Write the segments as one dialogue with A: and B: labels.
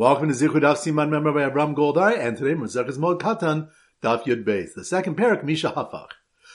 A: Welcome to Zichud Siman member by Abram Goldar, and today Mazak is Moed Katan, Daf Yud Beis, the second parak, Misha Hafach.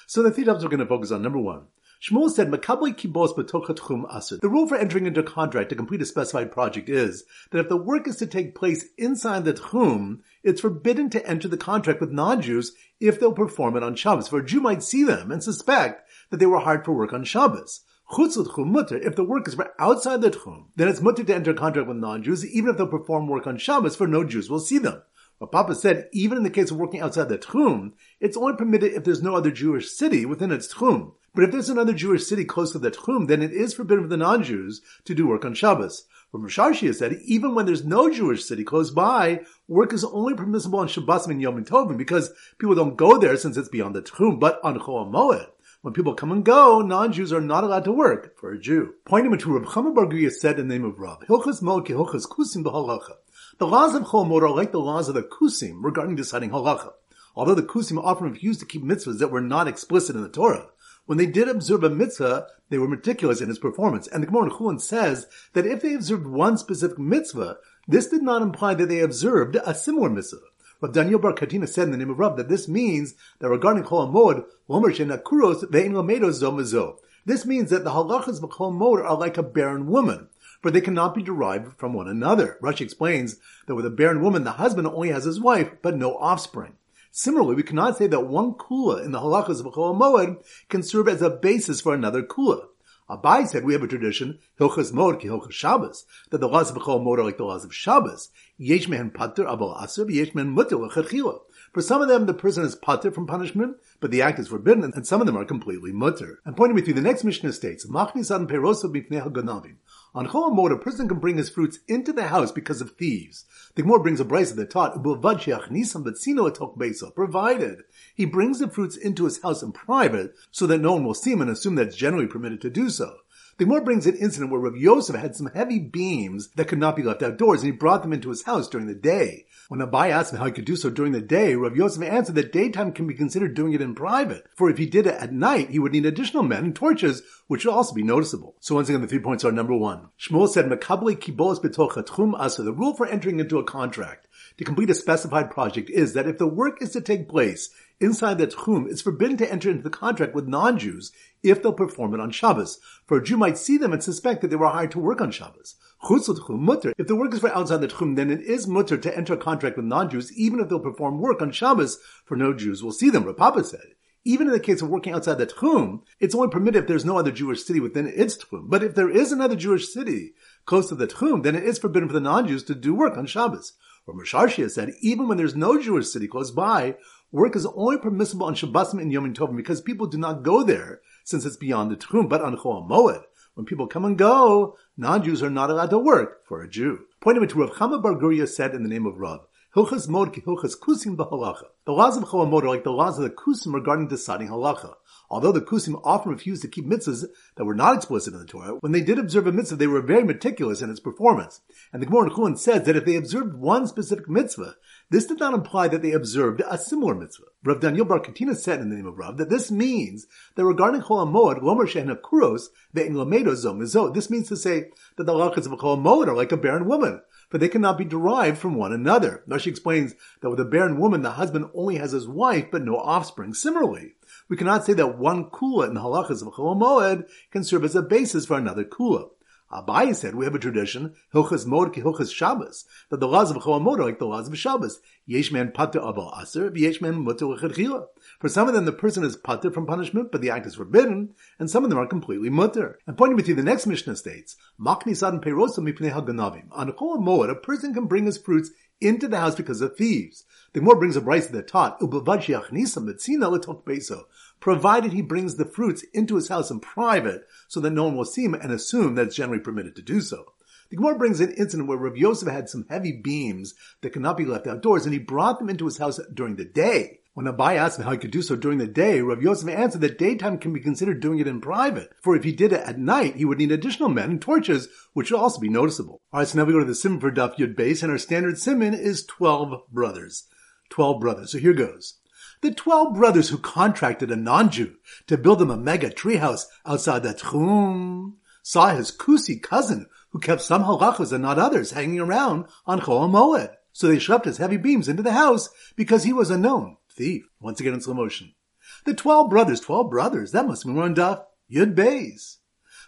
A: So the three dafs we're going to focus on. Number one, Shmuel said, Makabli kibos betochat chum asur. The rule for entering into a contract to complete a specified project is that if the work is to take place inside the tchum, it's forbidden to enter the contract with non-Jews if they'll perform it on Shabbos. For a Jew might see them and suspect that they were hired for work on Shabbos. If the work is for outside the tchum, then it's mutter to enter a contract with non-Jews, even if they'll perform work on Shabbos, for no Jews will see them. But Papa said, even in the case of working outside the tchum, it's only permitted if there's no other Jewish city within its tchum. But if there's another Jewish city close to the tchum, then it is forbidden for the non-Jews to do work on Shabbos. But Rasharshi has said, even when there's no Jewish city close by, work is only permissible on Shabbos and Yom Tovim because people don't go there since it's beyond the tchum, but on Chol Moed. When people come and go, non-Jews are not allowed to work for a Jew. Pointing to Reb Chama Bar said in the name of Rab, Hilchas Mod Hilchas Kusim b'Halacha. The laws of Chol are like the laws of the Kusim regarding deciding Halacha. Although the Kusim often refused to keep mitzvahs that were not explicit in the Torah, when they did observe a mitzvah, they were meticulous in its performance. And the Gemara in Chulin says that if they observed one specific mitzvah, this did not imply that they observed a similar mitzvah. Rav Daniel Bar Katina said in the name of Rav that this means that regarding Chol HaMoed, Lomer Ve'in Zomazo. This means that the halachas of Chol HaMoed are like a barren woman, for they cannot be derived from one another. Rashi explains that with a barren woman, the husband only has his wife, but no offspring. Similarly, we cannot say that one kula in the halachas of Chol Moed can serve as a basis for another kula. Abai said we have a tradition, Hilchas Moed ki Hilchas Shabbos, that the laws of Chol Moed are like the laws of Shabbos. Yesh mehen pater abal aser, yesh mehen mutter l'chadchila. For some of them, the person is pater from punishment, but the act is forbidden, and some of them are completely mutter. And pointing with you, the next Mishnah states, Machnisan perosa b'fnei ha-ganavim. On Chol a person can bring his fruits into the house because of thieves. The Gemara brings a brisa that taught, provided he brings the fruits into his house in private, so that no one will see him and assume that it's generally permitted to do so. The Gemara brings an incident where Rav Yosef had some heavy beams that could not be left outdoors, and he brought them into his house during the day. When Abai asked him how he could do so during the day, Rav Yosef answered that daytime can be considered doing it in private, for if he did it at night, he would need additional men and torches, which would also be noticeable. So once again, the three points are number one. Shmuel said, Makabli kibolos betocha tchum asa. The rule for entering into a contract to complete a specified project is that if the work is to take place inside the tchum, it's forbidden to enter into the contract with non-Jews if they'll perform it on Shabbos. For a Jew might see them and suspect that they were hired to work on Shabbos. If the work is for outside the tchum, then it is mutter to enter a contract with non-Jews, even if they'll perform work on Shabbos, for no Jews will see them. Rapapa said. Even in the case of working outside the tchum, it's only permitted if there's no other Jewish city within its tchum. But if there is another Jewish city close to the tchum, then it is forbidden for the non-Jews to do work on Shabbos. Or Misharshia said, even when there's no Jewish city close by, work is only permissible on Shabbosim and Yom Tovim because people do not go there since it's beyond the Tchum, but on Chol Moed. When people come and go, non-Jews are not allowed to work for a Jew. Pointing to Rav Chama Bar Guria said in the name of Rav, Hilchas Moed ki Hilchas Kusim b'Halacha. The laws of Chol Moed are like the laws of the Kusim regarding deciding Halacha. Although the Kusim often refused to keep mitzvahs that were not explicit in the Torah, when they did observe a mitzvah, they were very meticulous in its performance. And the Gemara in Chulin says that if they observed one specific mitzvah, this did not imply that they observed a similar mitzvah. Rav Daniel Bar Katina said in the name of Rav that this means that regarding Chol HaMoed, Lomer Shehen Kuros, Ve'in Lamedo Zom This means to say that the halachas of Chol HaMoed are like a barren woman for they cannot be derived from one another. Thus she explains that with a barren woman, the husband only has his wife, but no offspring. Similarly, we cannot say that one kula in the halachas of Chol Moed can serve as a basis for another kula. Abai said we have a tradition, Hilchas Moed ki Hilchas Shabbos, that the laws of Chol like the laws of Shabbos. Yesh man pater abal aser, yesh man mutter For some of them, the person is pater from punishment, but the act is forbidden, and some of them are completely mutter. And pointing with you, the next Mishnah states, Makni sadin perosa mipnei haganavim. On Chol Moed, a person can bring his fruits into the house because of thieves. The more brings a brisa that taught, provided he brings the fruits into his house in private, so that no one will see him and assume that it's generally permitted to do so. The Gemara brings an incident where Rav Yosef had some heavy beams that could not be left outdoors, and he brought them into his house during the day. When Abai asked him how he could do so during the day, Rav Yosef answered that daytime can be considered doing it in private. For if he did it at night, he would need additional men and torches, which would also be noticeable. Alright, so now we go to the simon for Daf Yud base, and our standard simon is 12 brothers. 12 brothers. So here goes. The 12 brothers who contracted a non-Jew to build them a mega treehouse outside the Tchum saw his Kusi cousin who kept some halachas and not others hanging around on Chol Moed. So they shoved his heavy beams into the house because he was a known thief. Once again in slow motion. The twelve brothers, twelve brothers, that must mean we're on Daf Yud Beis.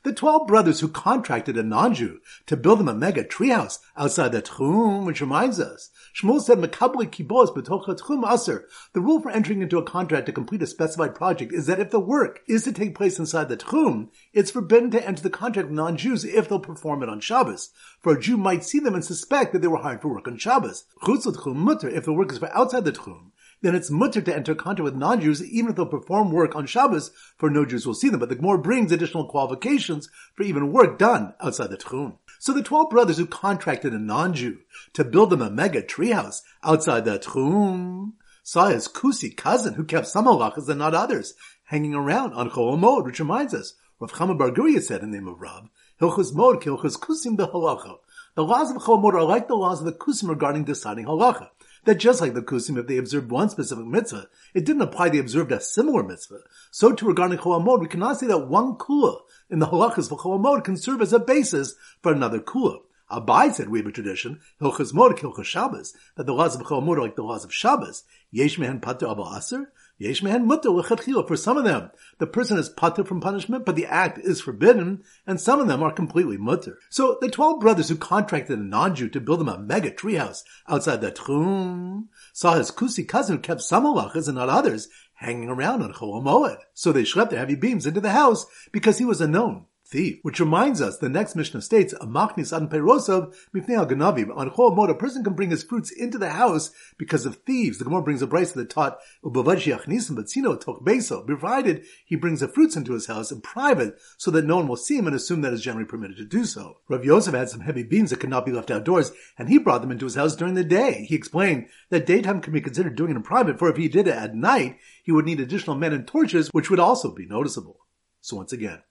A: The twelve brothers who contracted a non-Jew to build them a mega treehouse outside the Tchum, which reminds us, Shmuel said, "Mekabli kibos betocha Tchum aser." The rule for entering into a contract to complete a specified project is that if the work is to take place inside the Tchum, it's forbidden to enter the contract with non-Jews if they'll perform it on Shabbos. For a Jew might see them and suspect that they were hired for work on Shabbos. Chutz mutter if the work is for outside the Tchum then it's mutter to enter contract with non-Jews even if they'll perform work on Shabbos, for no Jews will see them. But the Gemara brings additional qualifications for even work done outside the Tchum. So the twelve brothers who contracted a non-Jew to build them a mega treehouse outside the Tchum saw his Kusi cousin who kept some halachas and not others hanging around on Chol which reminds us, Rav Chama Bar Guria said in the name of Rab, Hilchus Moed, Hilchus Kusim behalacha. The laws of Chol Moed are like the laws of the Kusim regarding deciding halacha that just like the Kusim, if they observed one specific mitzvah, it didn't apply they observed a similar mitzvah. So to regarding Chol HaMoed, we cannot say that one kula in the halachas for Chol HaMoed can serve as a basis for another kula. Abai said we have a tradition, Hilchas Moed, Hilchas Shabbos, that the laws of Chol HaMoed are like the laws of Shabbos. Yesh mehen pater abal aser, mutter For some of them, the person is pater from punishment, but the act is forbidden, and some of them are completely mutter. So the twelve brothers who contracted a non-Jew to build them a mega treehouse outside the Tchum saw his kusi cousin who kept some halachas and not others hanging around on Chol. So they schlepped their heavy beams into the house because he was a known thief. Which reminds us, the next Mishnah states, a machnis an peirosov mipnei ganavim. On Chol Moed, a person can bring his fruits into the house because of thieves. The Gemara brings a brace that taught, provided he brings the fruits into his house in private so that no one will see him and assume that is generally permitted to do so. Rav Yosef had some heavy beans that could not be left outdoors, and he brought them into his house during the day. He explained that daytime can be considered doing it in private, for if he did it at night, he would need additional men and torches, which would also be noticeable. So once again,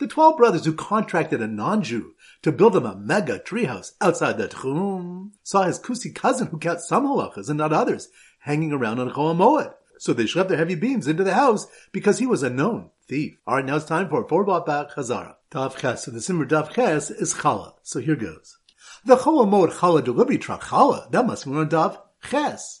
A: the twelve brothers who contracted a non-Jew to build them a mega treehouse outside the Tchum saw his Kusi cousin who kept some halachas and not others hanging around on Chol Moed. So they schlepped their heavy beams into the house because he was a known thief. Alright, now it's time for four back Chazara. Daf Ches. So the Siman Daf Ches is Chala. So here goes. The Chol Moed Chala delivery truck Chala, that must be on Daf Ches.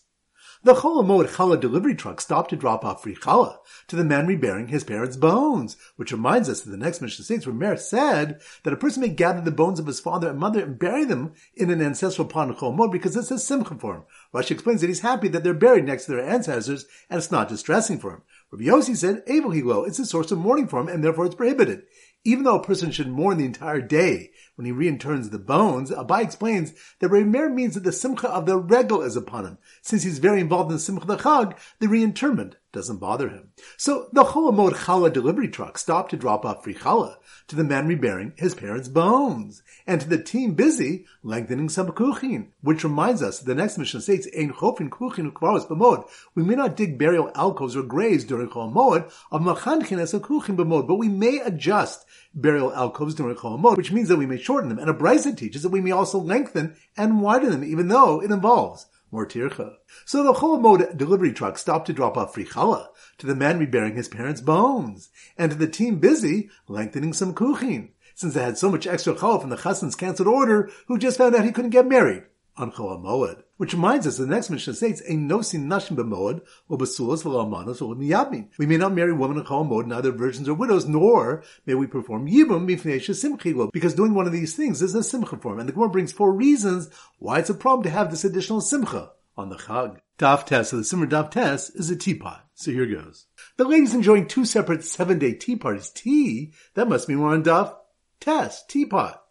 A: The Chol HaMoed challah delivery truck stopped to drop off free challah to the man rebearing his parents' bones, which reminds us that the next Mishnah states where Mer said that a person may gather the bones of his father and mother and bury them in an ancestral pond Chol HaMoed because it's a simcha for him. Rashi explains that he's happy that they're buried next to their ancestors and it's not distressing for him. Rabbi Yossi said, Abel Hilo, it's a source of mourning for him and therefore it's prohibited. Even though a person should mourn the entire day when he reinterns the bones, Abai explains that Remer means that the simcha of the regel is upon him. Since he's very involved in the simcha of the chag, the reinterment doesn't bother him. So the Chol HaMoed challah delivery truck stopped to drop off free challah to the man rebearing his parents' bones, and to the team busy lengthening some kuchin, which reminds us the next mission states, Ein chofin kuchin ukvaros. We may not dig burial alcoves or graves during Chol Moed of machanchin as a kuchin b'mod, but we may adjust burial alcoves during Chol Moed, which means that we may shorten them. And a brisa teaches that we may also lengthen and widen them, even though it involves more tircha. So the Chol Moed delivery truck stopped to drop off free challah to the man rebearing his parents' bones, and to the team busy lengthening some kuchin, since they had so much extra challah from the chassan's cancelled order, who just found out he couldn't get married on Chol Moed. Which reminds us, the next Mishnah states, "Ein nosin nashim b'moed or b'sulas v'la'amanos or miyabim." We may not marry women in Chol Moed, neither virgins or widows, nor may we perform yibum b'fnei simchi because doing one of these things is a simcha form. And the Gemara brings four reasons why it's a problem to have this additional simcha on the Chag. Daf Tes, so the Siman Daf Tes is a teapot. So here goes. The ladies enjoying two separate seven-day tea parties. Tea? That must mean we're on Daf Tes, teapot.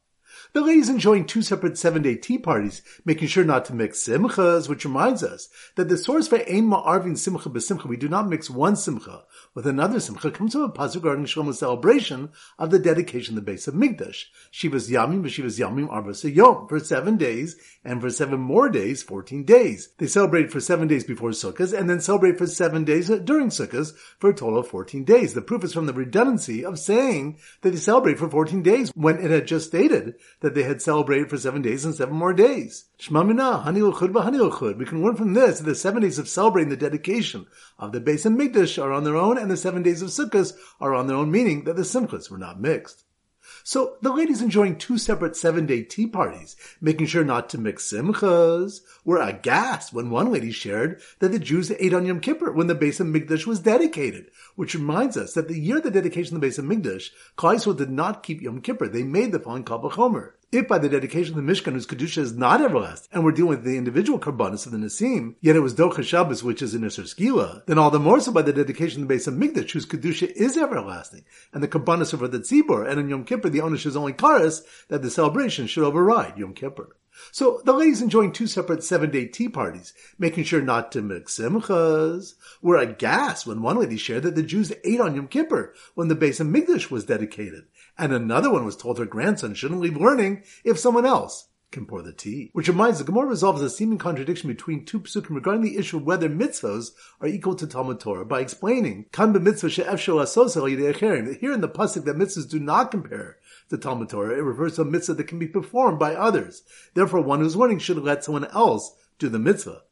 A: The ladies enjoying two separate seven-day tea parties, making sure not to mix simchas, which reminds us that the source for Ein Ma'arvin Simcha B'Simcha, we do not mix one simcha with another simcha, comes from a pasuk regarding Shlomo's celebration of the dedication of the Beis Hamikdash. Shivas Yamim, Shivas Yamim Arba Yom, for seven days, and for seven more days, fourteen days. They celebrate for seven days before Sukkot, and then celebrate for seven days during Sukkot, for a total of fourteen days. The proof is from the redundancy of saying that they celebrate for fourteen days when it had just stated that they had celebrated for seven days and seven more days. Shmamina, Hani We can learn from this that the seven days of celebrating the dedication of the Beis HaMikdash are on their own, and the seven days of Sukkot are on their own, meaning that the Simchas were not mixed. So the ladies enjoying two separate seven-day tea parties, making sure not to mix simchas, were aghast when one lady shared that the Jews ate on Yom Kippur when the Beis Hamikdash was dedicated, which reminds us that the year of the dedication of the base of Klal Yisrael did not keep Yom Kippur. They made the following Kal V'chomer. If by the dedication of the Mishkan whose Kedusha is not everlasting, and we're dealing with the individual Karbanis of the Nasim, yet it was Docha Shabbos, which is in Isser Skila, then all the more so by the dedication of the Beis Hamikdash, whose Kedusha is everlasting, and the Karbanis of the Tzibor, and in Yom Kippur the ownership is only Karas, that the celebration should override Yom Kippur. So the ladies enjoying two separate seven-day tea parties, making sure not to mix simchas, were aghast when one lady shared that the Jews ate on Yom Kippur when the Beis Hamikdash was dedicated, and another one was told her grandson shouldn't leave learning if someone else can pour the tea. Which reminds the Gemara resolves a seeming contradiction between two psukim regarding the issue of whether mitzvos are equal to Talmud Torah by explaining kan mitzvah that here in the pasuk that mitzvahs do not compare to Talmud Torah. It refers to a mitzvah that can be performed by others. Therefore, one who's learning should let someone else do the mitzvah.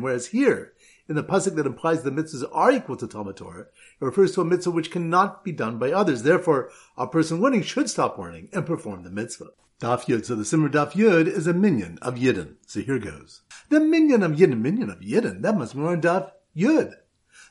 A: Whereas here, in the pasuk that implies the mitzvahs are equal to Talmud Torah, it refers to a mitzvah which cannot be done by others. Therefore, a person learning should stop learning and perform the mitzvah. Daf Yud. So the Siman Daf Yud is a minyan of Yidden. So here goes. The minyan of Yidden, minyan of Yidden, that must be on Daf Yud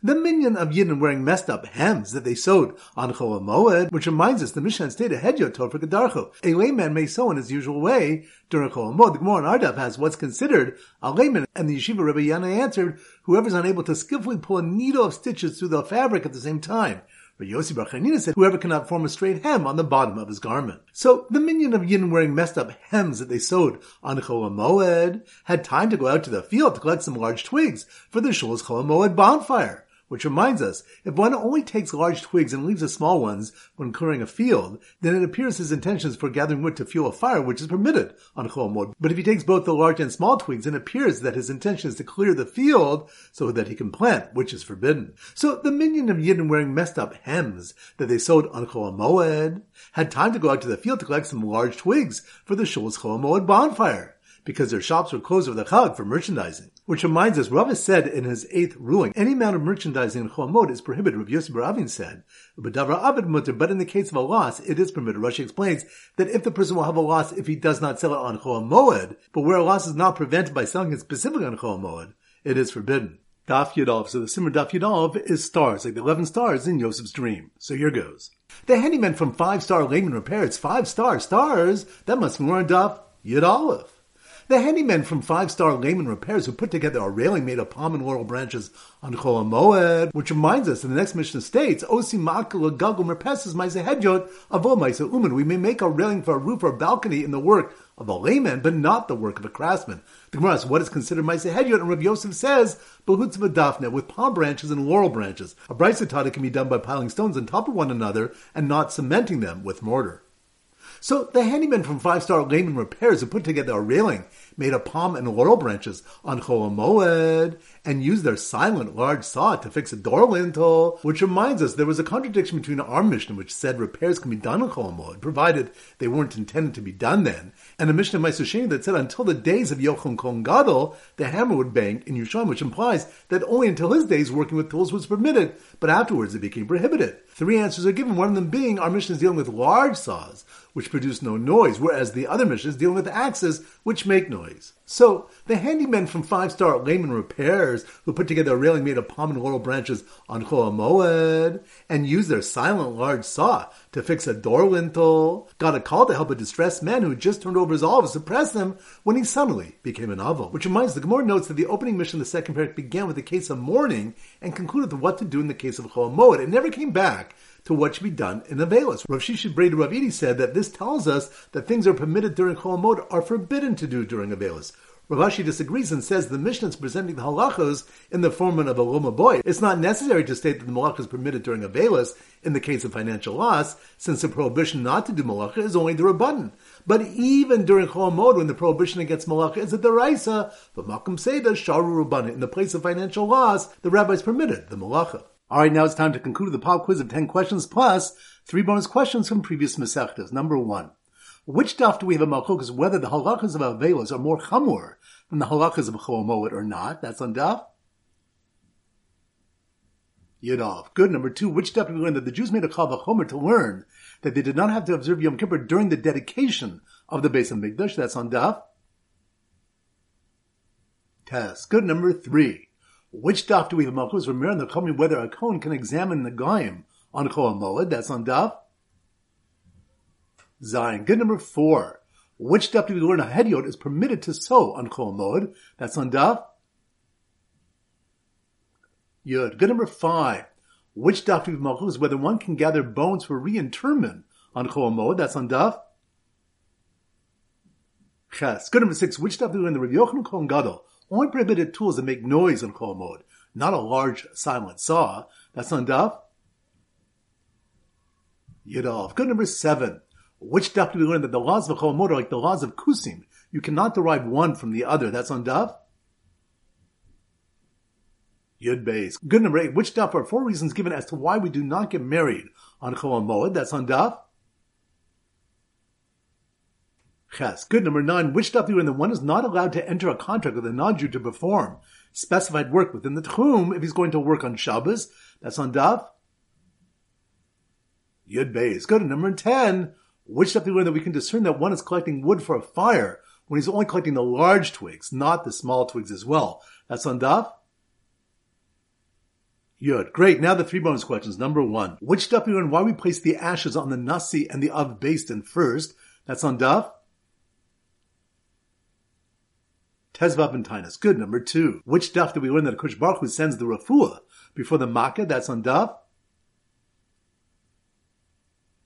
A: the minyan of Yidden wearing messed up hems that they sewed on Chol Moed, which reminds us the Mishnah stated Hedyo told for Gedarcho. A layman may sew in his usual way during Chol Moed. The Gemara in Ardav has what's considered a layman, and the Yeshiva Rebbe Yana answered, whoever's unable to skillfully pull a needle of stitches through the fabric at the same time. But Yossi Bar said, whoever cannot form a straight hem on the bottom of his garment. So the minyan of Yin wearing messed up hems that they sewed on Chol Moed had time to go out to the field to collect some large twigs for the Shul's Chol Moed bonfire. Which reminds us, if one only takes large twigs and leaves the small ones when clearing a field, then it appears his intentions for gathering wood to fuel a fire, which is permitted on Chol. But if he takes both the large and small twigs, then it appears that his intention is to clear the field so that he can plant, which is forbidden. So the minyan of Yidden wearing messed up hems that they sewed on Chol Moed had time to go out to the field to collect some large twigs for the Shul's Chol bonfire because their shops were closed over the Chag for merchandising. Which reminds us, Rav said in his eighth ruling, any amount of merchandising in Chol is prohibited. Rav Yossi Baravin said, but in the case of a loss, it is permitted. Rashi explains that if the person will have a loss if he does not sell it on Chol Moed, but where a loss is not prevented by selling it specifically on Chol Moed, it is forbidden. Daf Yudov. So the Siman Daf Yudov is stars, like the 11 stars in Yosef's dream. So here goes. The handyman from Five Star Layman Repairs, five star stars, that must be more Daf Yud the handymen from Five Star Layman Repairs who put together a railing made of palm and laurel branches on Chol Moed, which reminds us in the next Mishnah states, Osi Makala Gagum Repesses Maisa Hedjot Avo Maisa Uman. We may make a railing for a roof or balcony in the work of a layman, but not the work of a craftsman. The Gemara asks, what is considered Maisa Hedjot? And Rabbi Yosef says, Behutzva Dafne, with palm branches and laurel branches. A brisa can be done by piling stones on top of one another and not cementing them with mortar. So the handyman from Five Star Layman Repairs had put together a railing made of palm and laurel branches on Chol Moed and used their silent large saw to fix a door lintel, which reminds us there was a contradiction between our Mishnah, which said repairs can be done on Chol Moed, provided they weren't intended to be done then, and a Mishnah Maisu that said until the days of Yochum Kohen Gadol, the hammer would bang in Yerushalayim, which implies that only until his days working with tools was permitted, but afterwards it became prohibited. Three answers are given, one of them being our Mishnah is dealing with large saws, which produce no noise, whereas the other missions is dealing with axes, which make noise. So, the handymen from Five Star Layman Repairs, who put together a railing made of palm and laurel branches on Moed, and used their silent large saw to fix a door lintel, got a call to help a distressed man who had just turned over his olives to press them when he suddenly became a novel. Which reminds the Gemara notes that the opening mission of the second parak began with the case of mourning and concluded with what to do in the case of Moed. It never came back to what should be done in Avelis. Rav Shishid Breda Rav Edi said that this tells us that things are permitted during Chol are forbidden to do during Avelis. Rav Ashi disagrees and says the Mishnah is presenting the halachos in the form of a loma boy. It's not necessary to state that the malach is permitted during a Avelis in the case of financial loss, since the prohibition not to do malacha is only the rabbanon. But even during Chol when the prohibition against malacha is a deraisa, but makom seda sharu rabbanon, in the place of financial loss, the rabbis permitted the malacha. All right, now it's time to conclude the pop quiz of 10 questions plus three bonus questions from previous Masechtas. Number one. Which daf do we have a malchukas whether the halachas of Avelos are more chamur than the halachas of Chol Moed or not? That's on daf Yidov. Good. Number two, which daf do we learn that the Jews made a kal vachomer to learn that they did not have to observe Yom Kippur during the dedication of the Beis Mikdash? That's on daf. Test. Good. Number three, which daf do we have Malchus Ramir and the coming whether a Kohen can examine the Gaim on Chol? That's on daf. Zion. Good. Number four, which daf do we learn a Hediot is permitted to sow on Chol? That's on daf. Yud. Good number five. Which daf do we is whether one can gather bones for reinterment on Chol? That's on daf. Ches. Good number six. Which daf do we learn the Rav Yochanan Kohen Gadol only prohibited tools that make noise on Chol Moed, not a large silent saw. That's on daf. Good number seven. Which daf do we learn that the laws of Chol Moed are like the laws of Kusim? You cannot derive one from the other. That's on daf. Yud Beis. Good number eight. Which daf are four reasons given as to why we do not get married on Chol Moed? That's on daf. Ches. Good number nine. Which do you the one is not allowed to enter a contract with a non-Jew to perform specified work within the Tchum if he's going to work on Shabbos? That's on daf. Yud Beis. Good. Number ten. Which daf do you that we can discern that one is collecting wood for a fire when he's only collecting the large twigs, not the small twigs as well? That's on daf. Yud. Great. Now the three bonus questions. Number one. Which daf you and why we place the ashes on the nasi and the av bastin first? That's on daf. Tezvav and Tainus. Good. Number two. Which daf do we learn that Kush Baruch Hu sends the refuah before the makkah? That's on daf.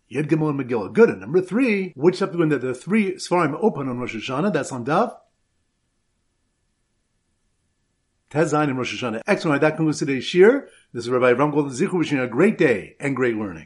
A: Yed Gimel and Megillah. Good. And number three. Which daf do we learn that the three Svarim open on Rosh Hashanah? That's on daf. Tezain and Rosh Hashanah. Excellent. That concludes today's shir. This is Rabbi Ram Golden Zichu wishing you a great day and great learning.